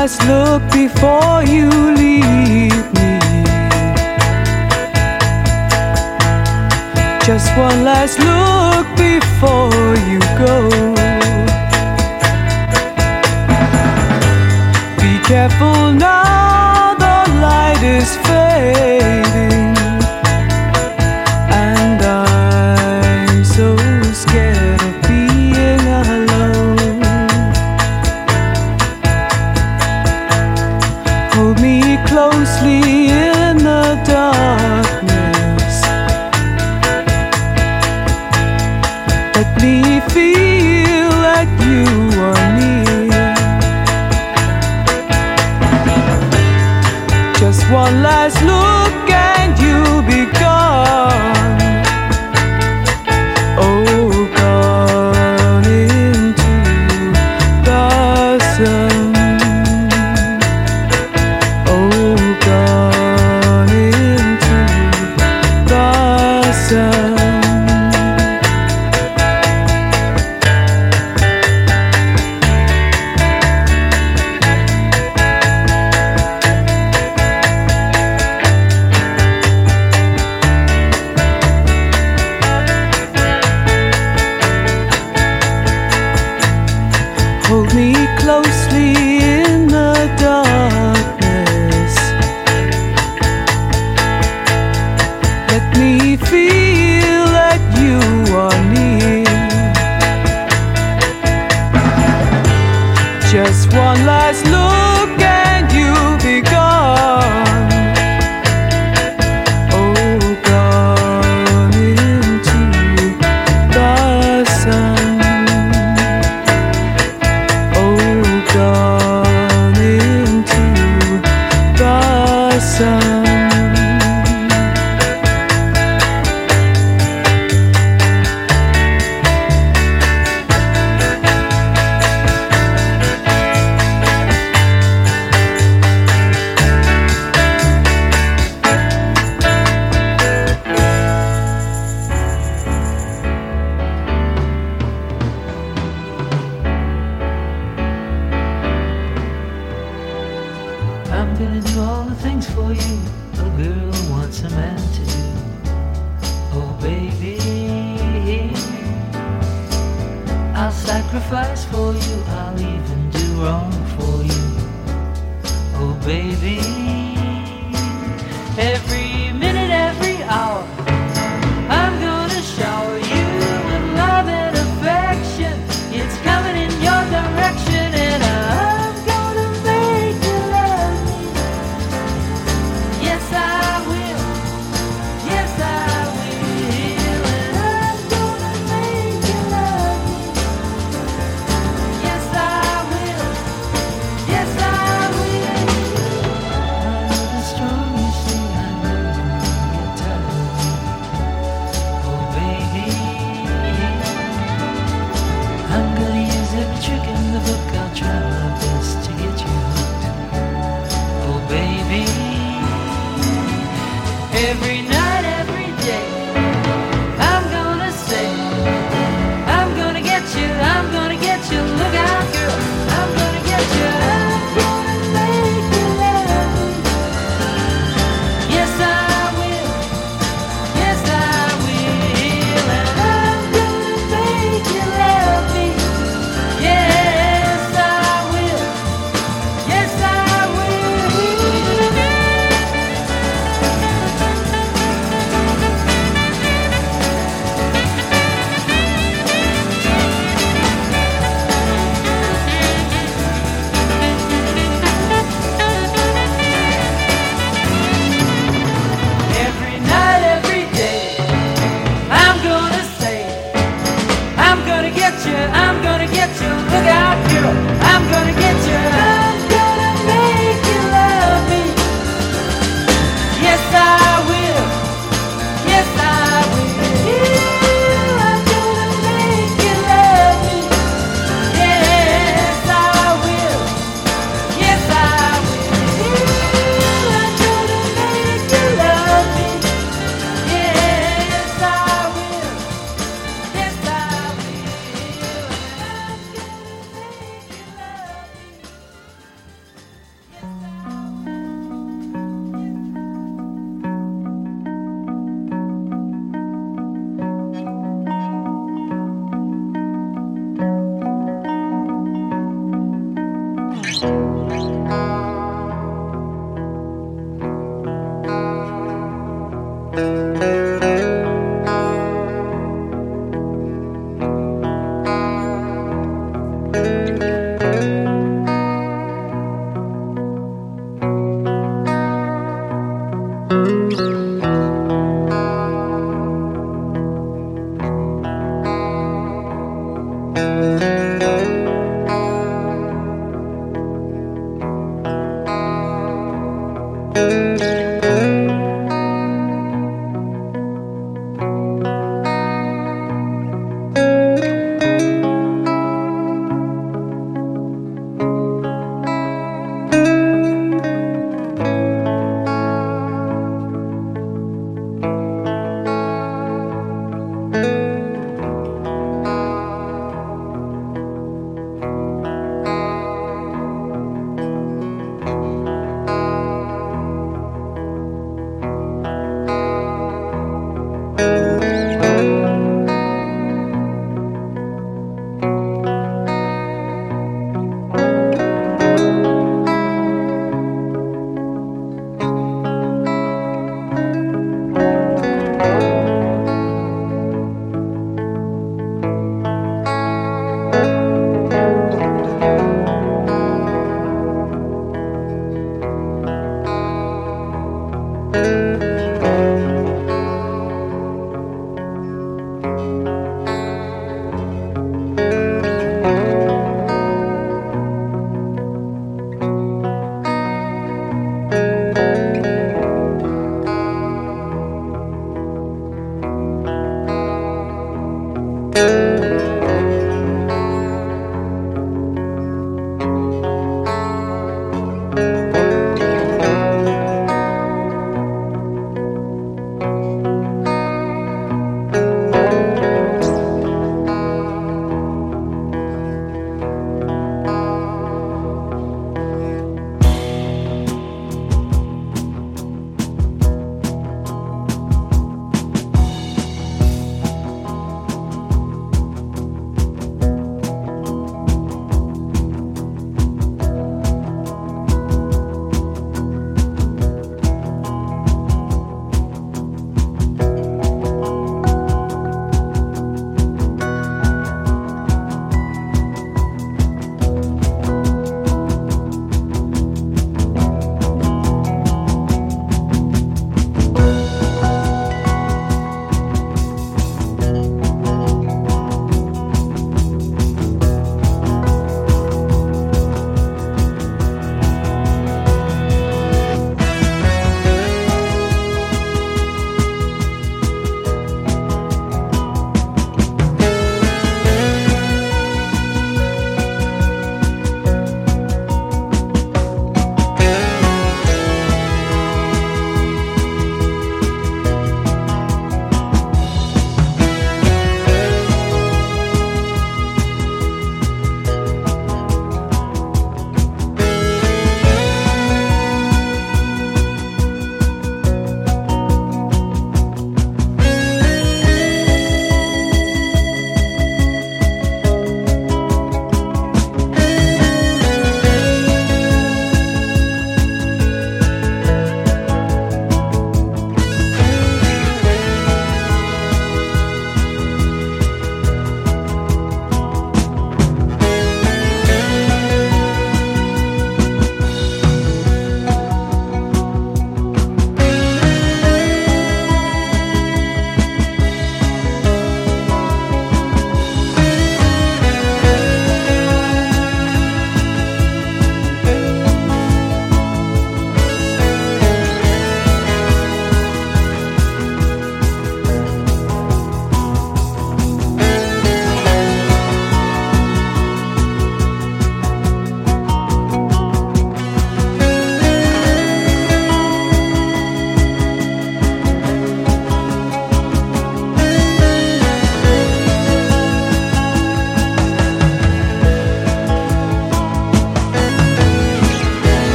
just look before you leave me. Just one last look.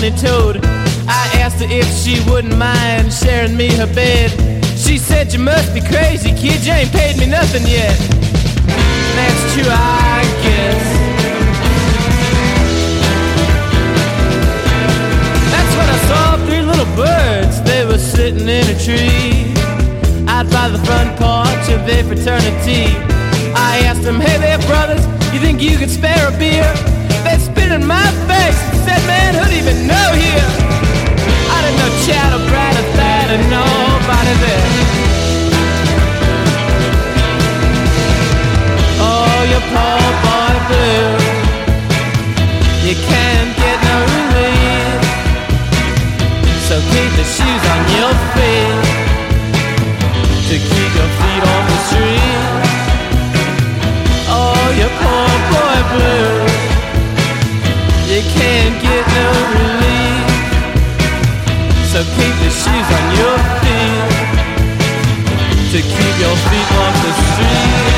Horny Toad. I asked her if she wouldn't mind sharing me her bed. She said, You must be crazy, kid, you ain't paid me nothing yet. That's true, I guess. That's when I saw three little birds. They were sitting in a tree out by the front porch of their fraternity. I asked them, hey there, brothers, you think you could spare a beer? They spit in my face and said, man, or Thad or nobody there. Oh, you poor boy blue, you can't get no relief. So keep the shoes on your feet to keep your feet on the street. Oh, you poor boy blue, you can't get no relief. Shoes on your feet to keep your feet off the street.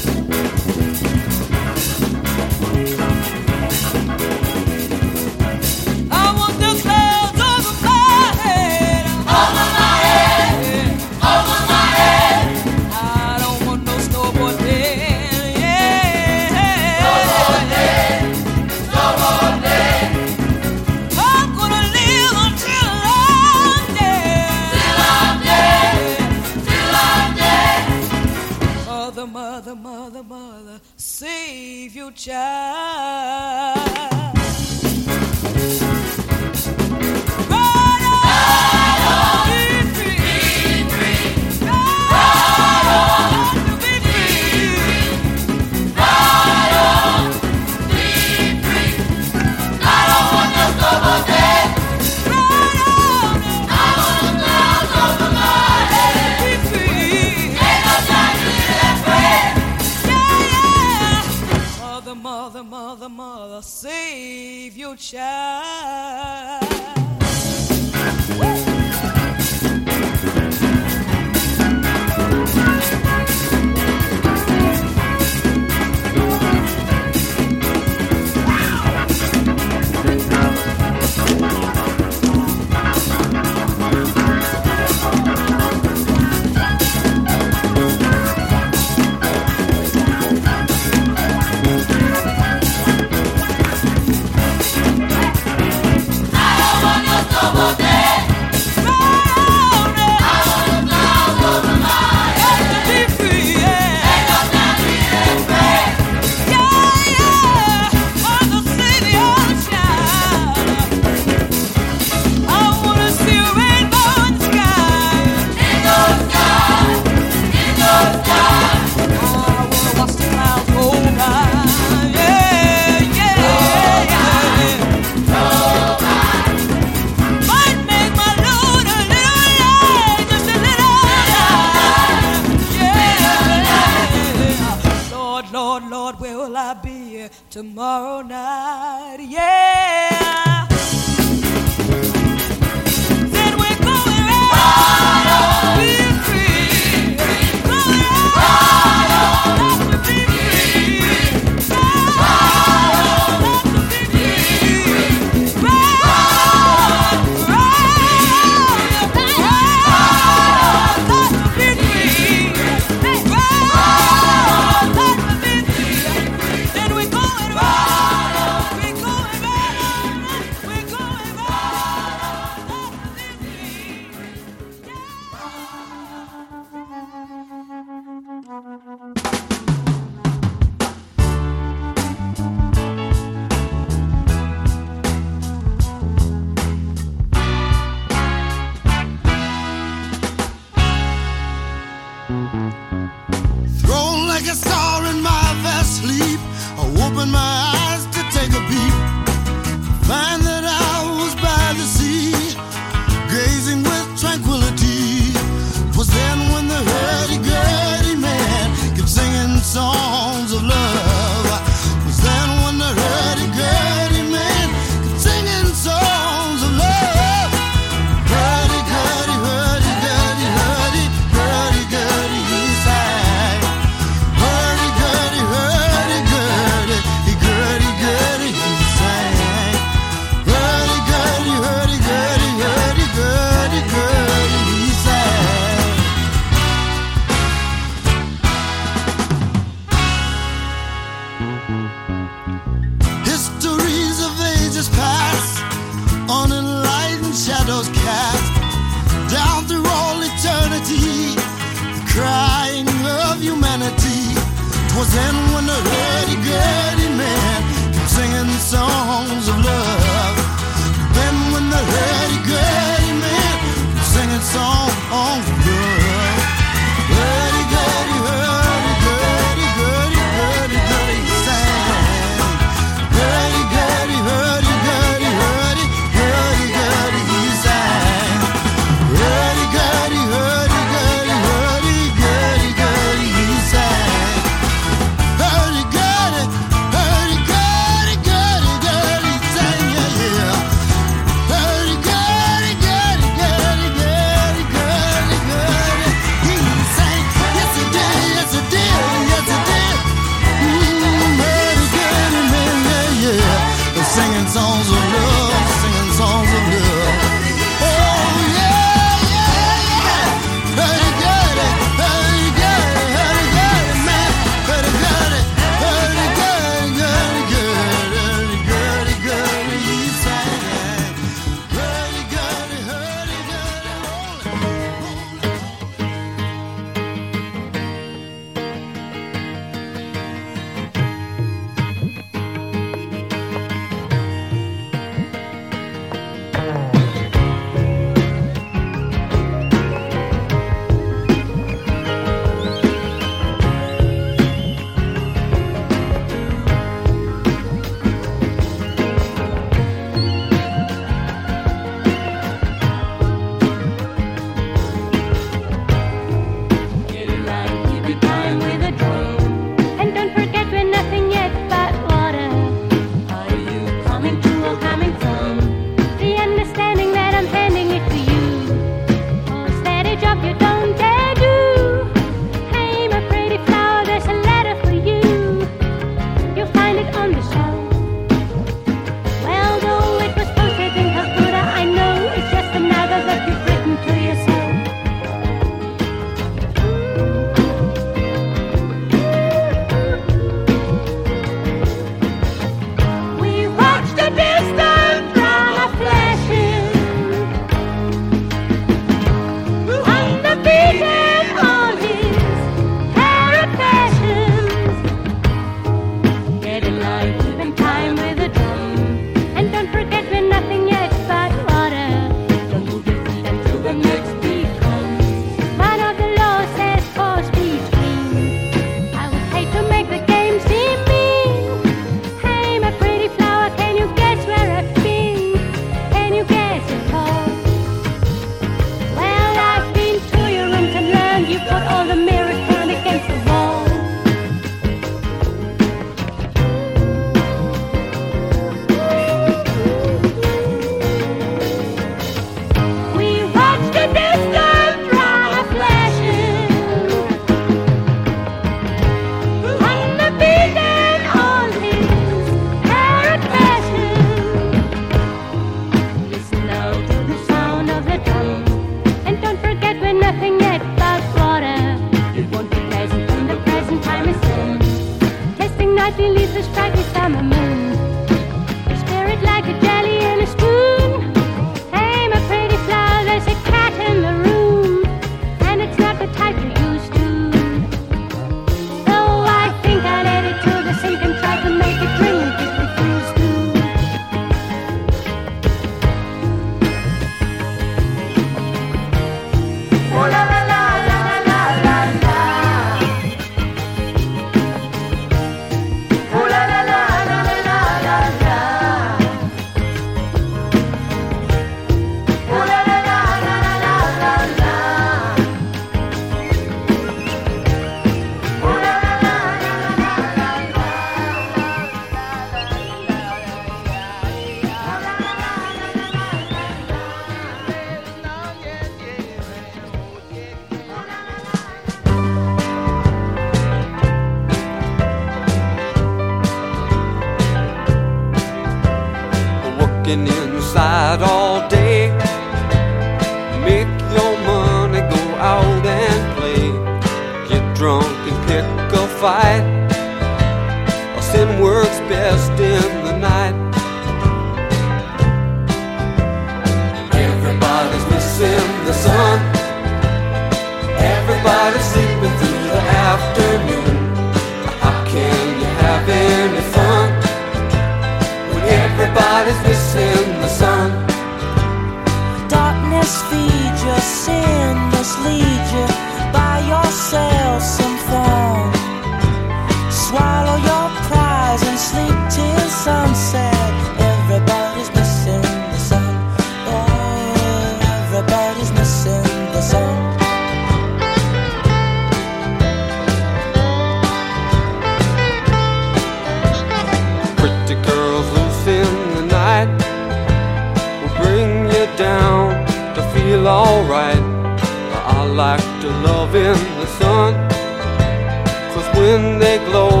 they glow.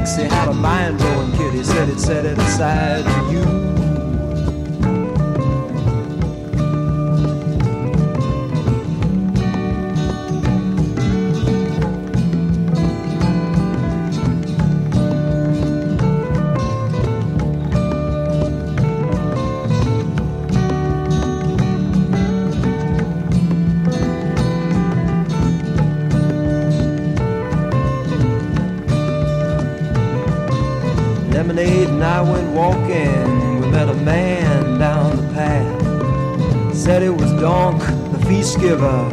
thinks he had a mind blowing kitty said it set it aside to you. give up.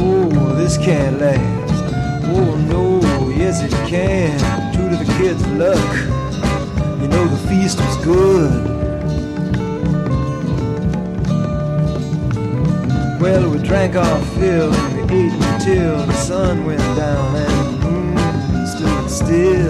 Oh, this can't last. Oh no, yes it can. Two to the kids' luck, you know the feast was good. Well, we drank our fill and we ate until the sun went down and the moon stood still.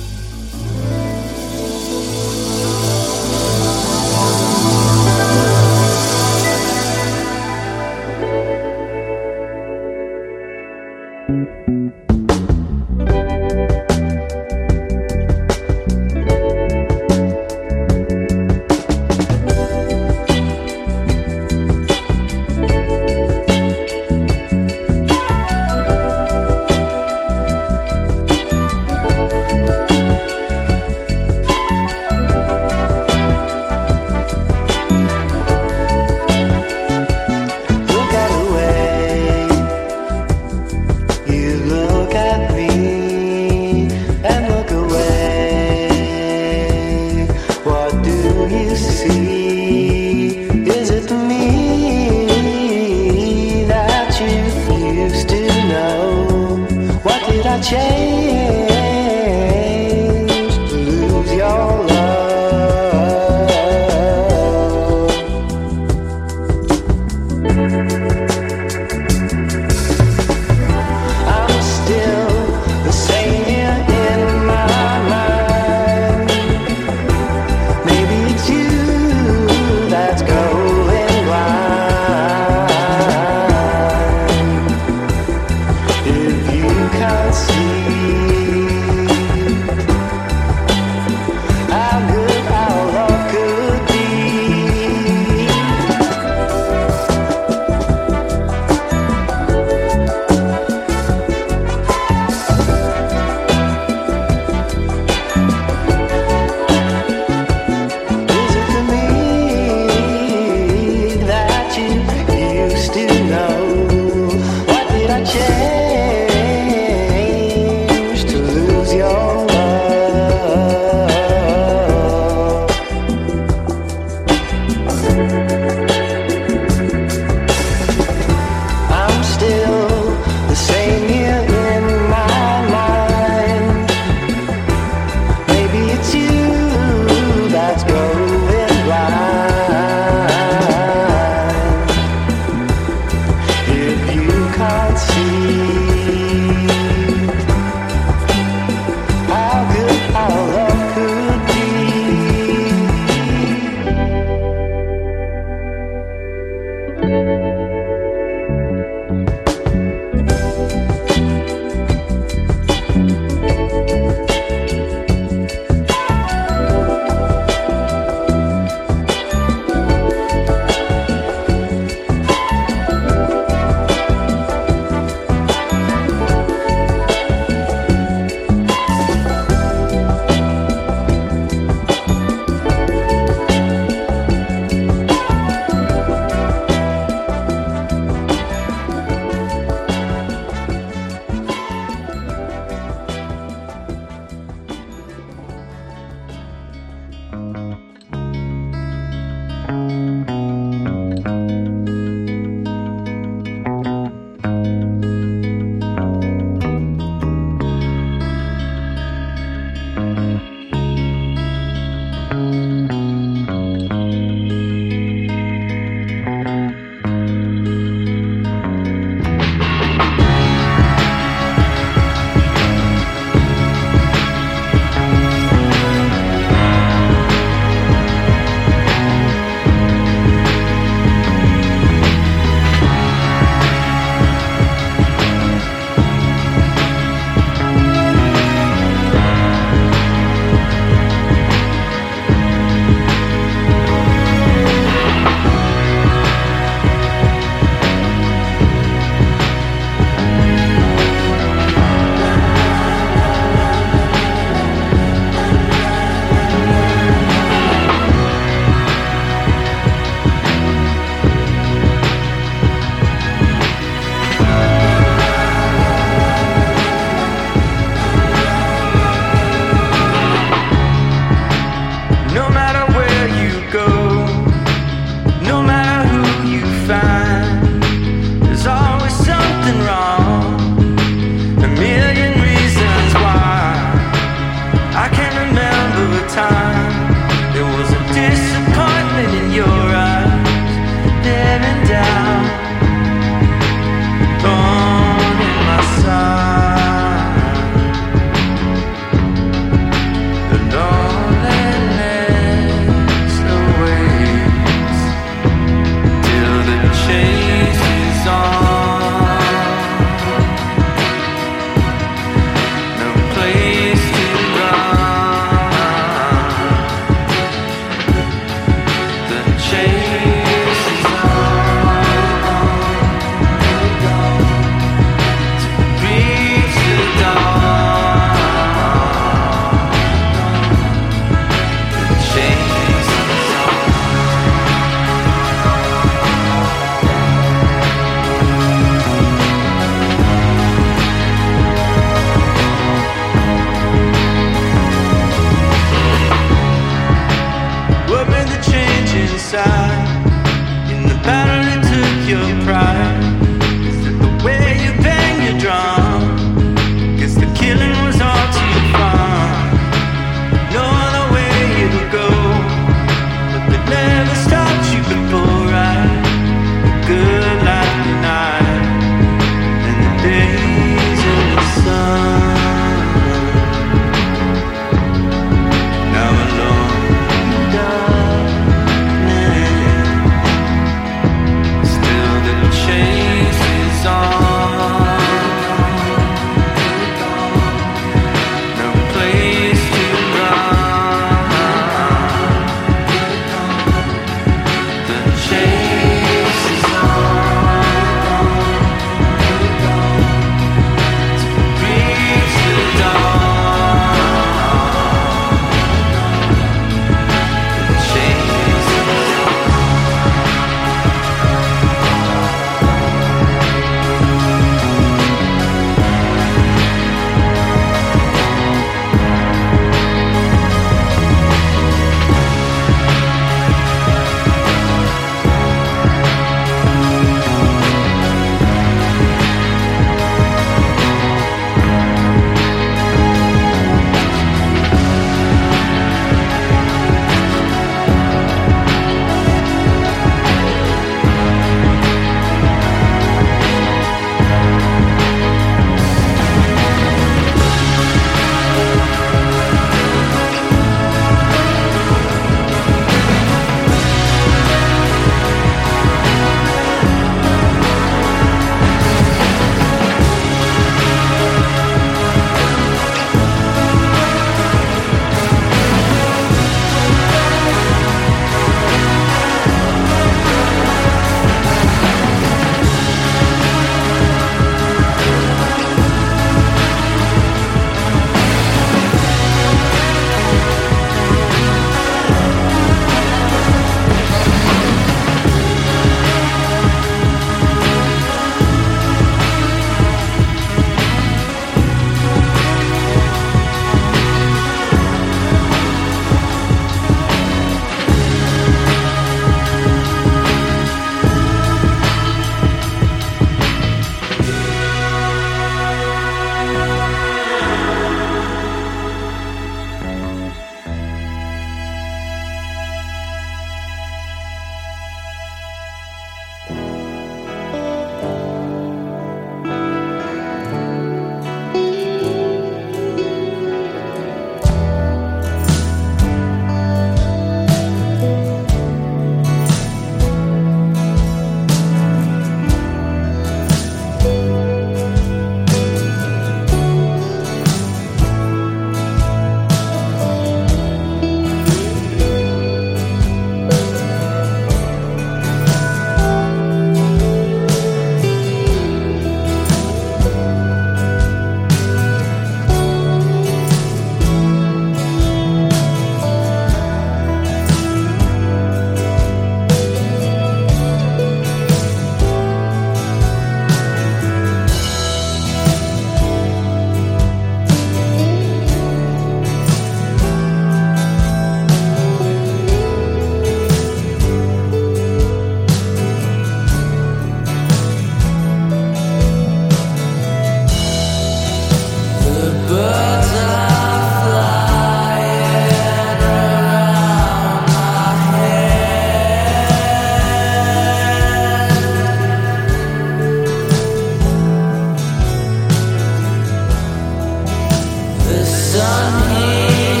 He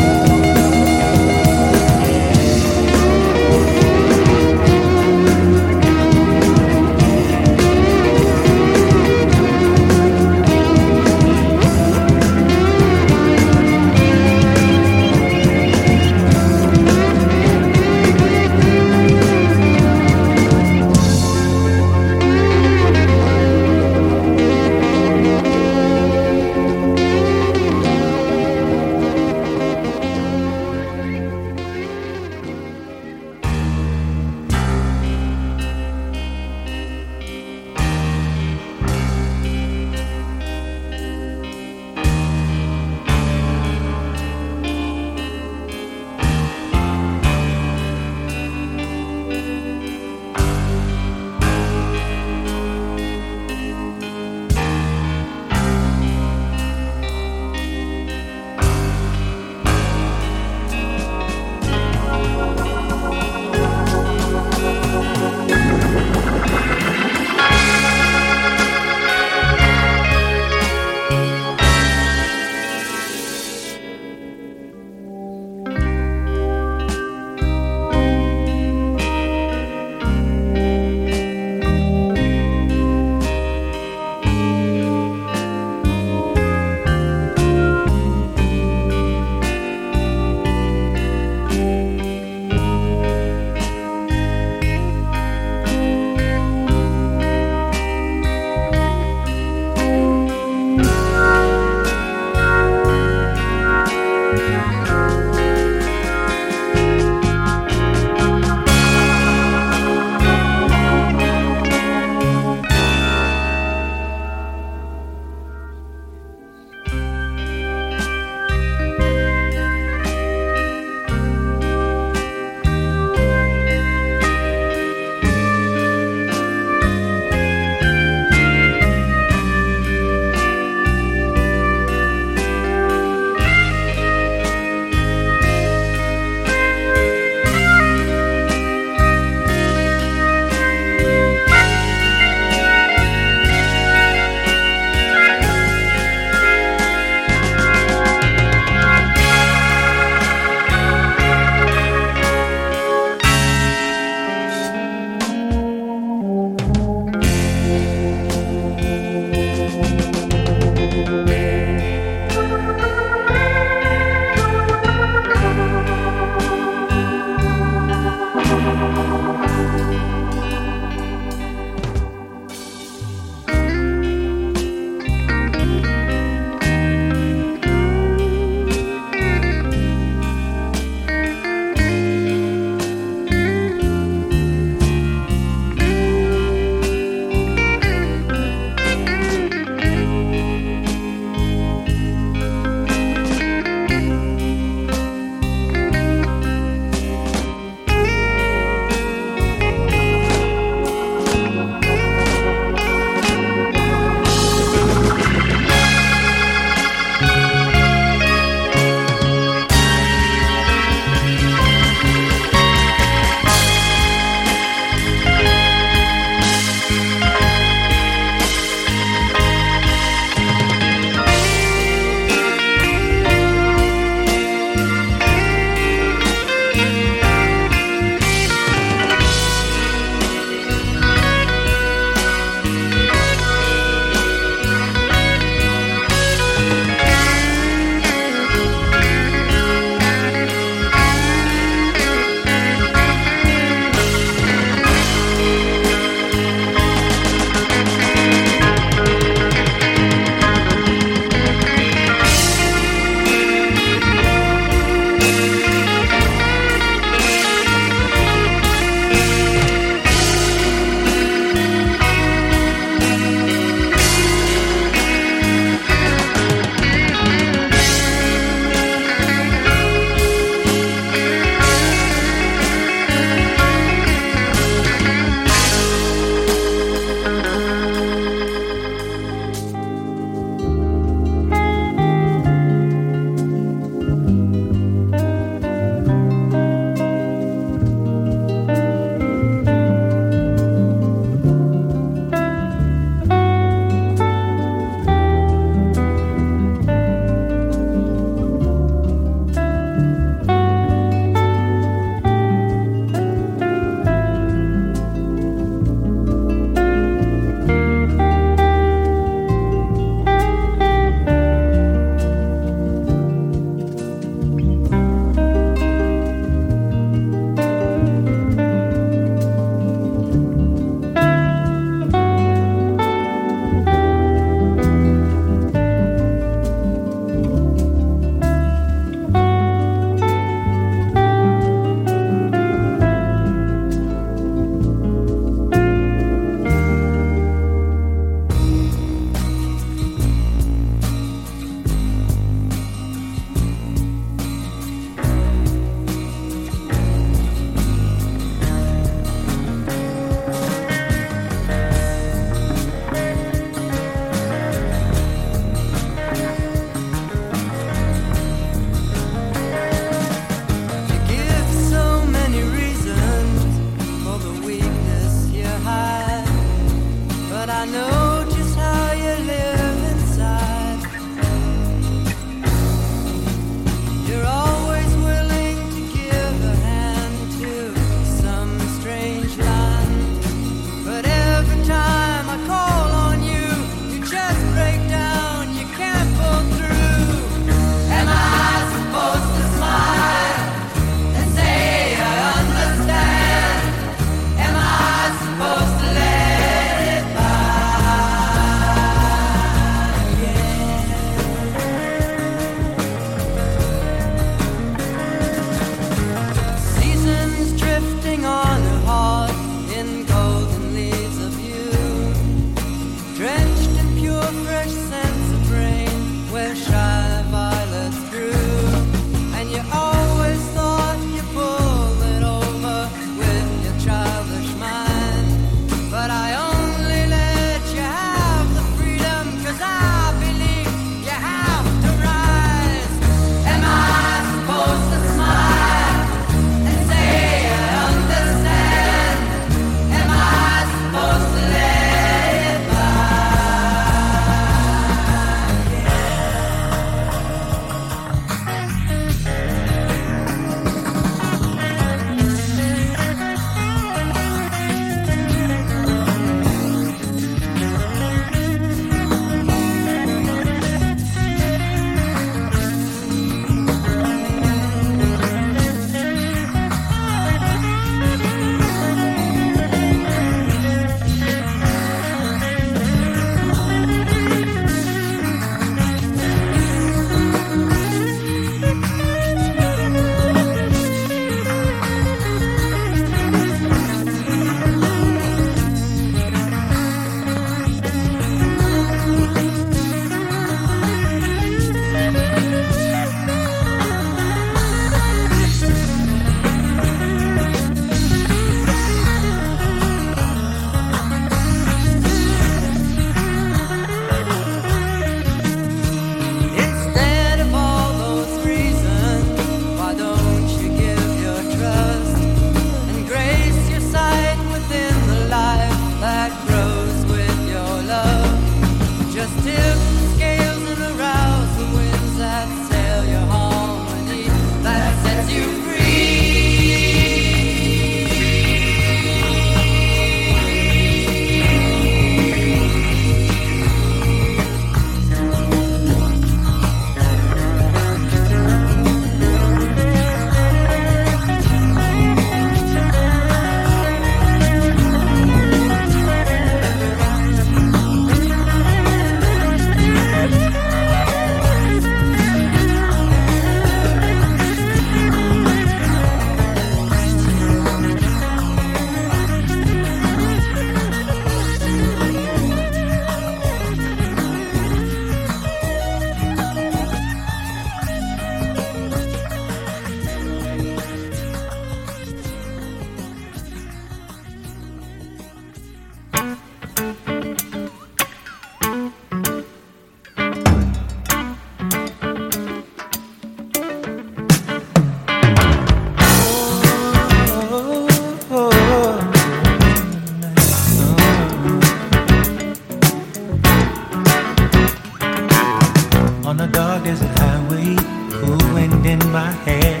in my head,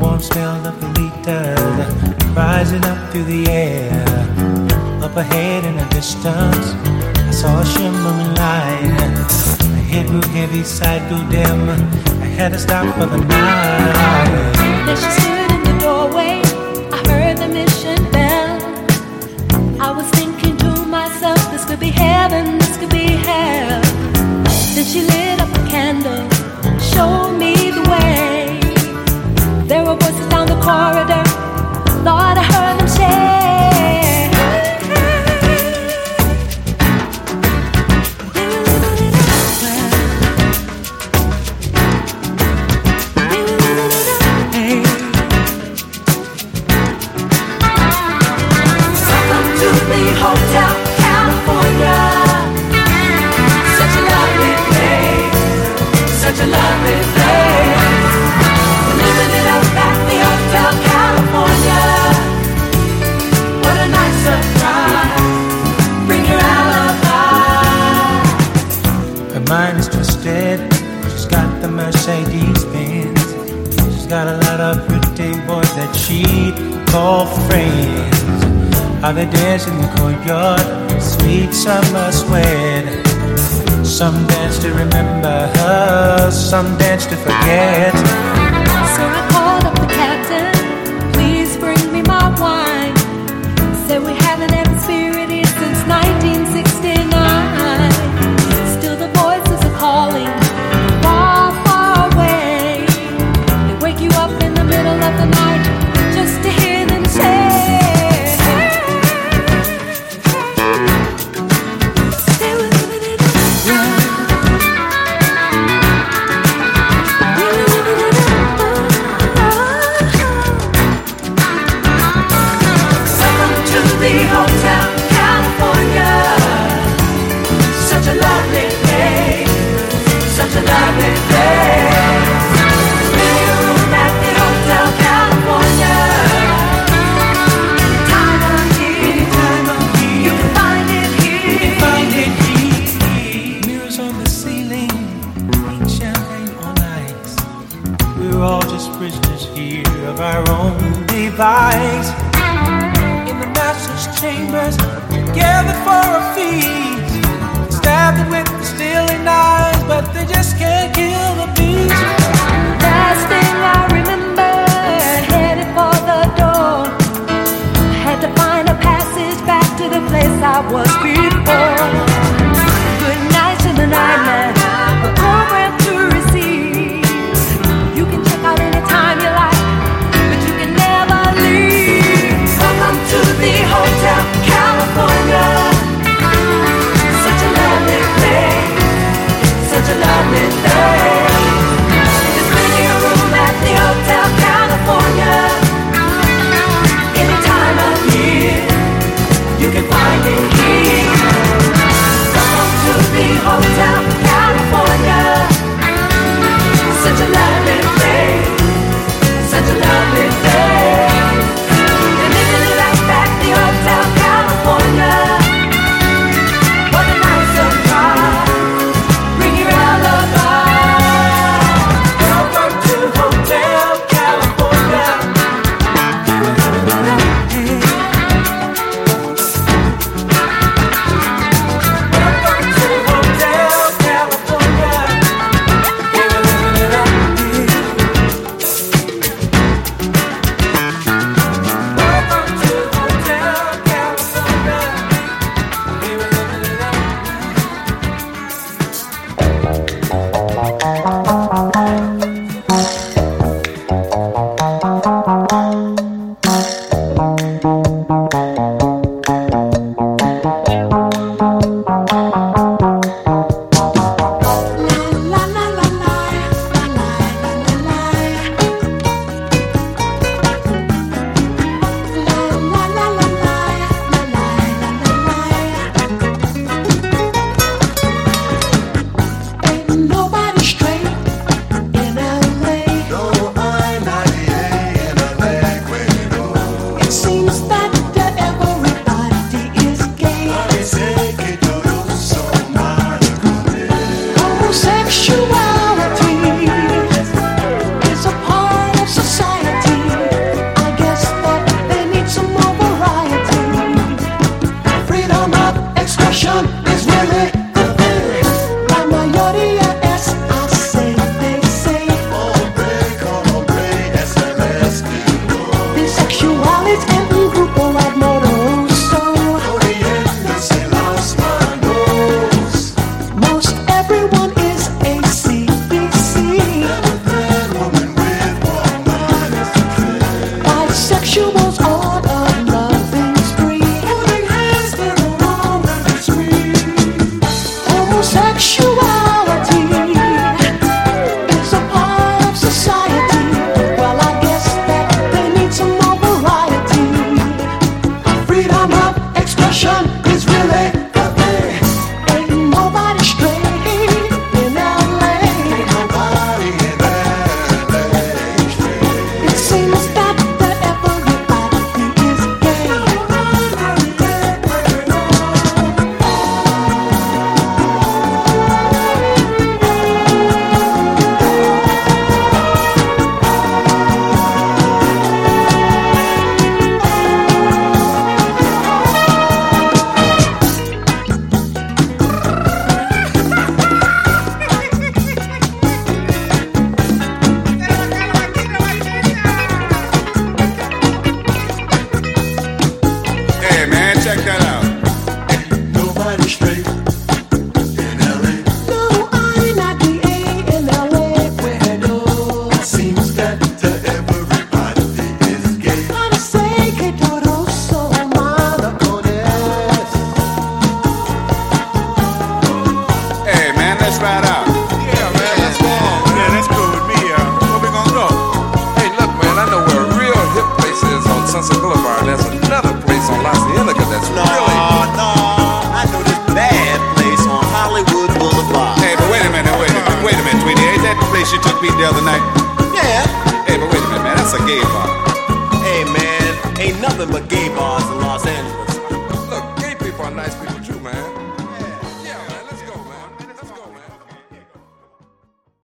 Warm smell of the rising up through the air. Up ahead in the distance, I saw a shimmering light. My head grew heavy, sight grew dim. I had to stop for the night.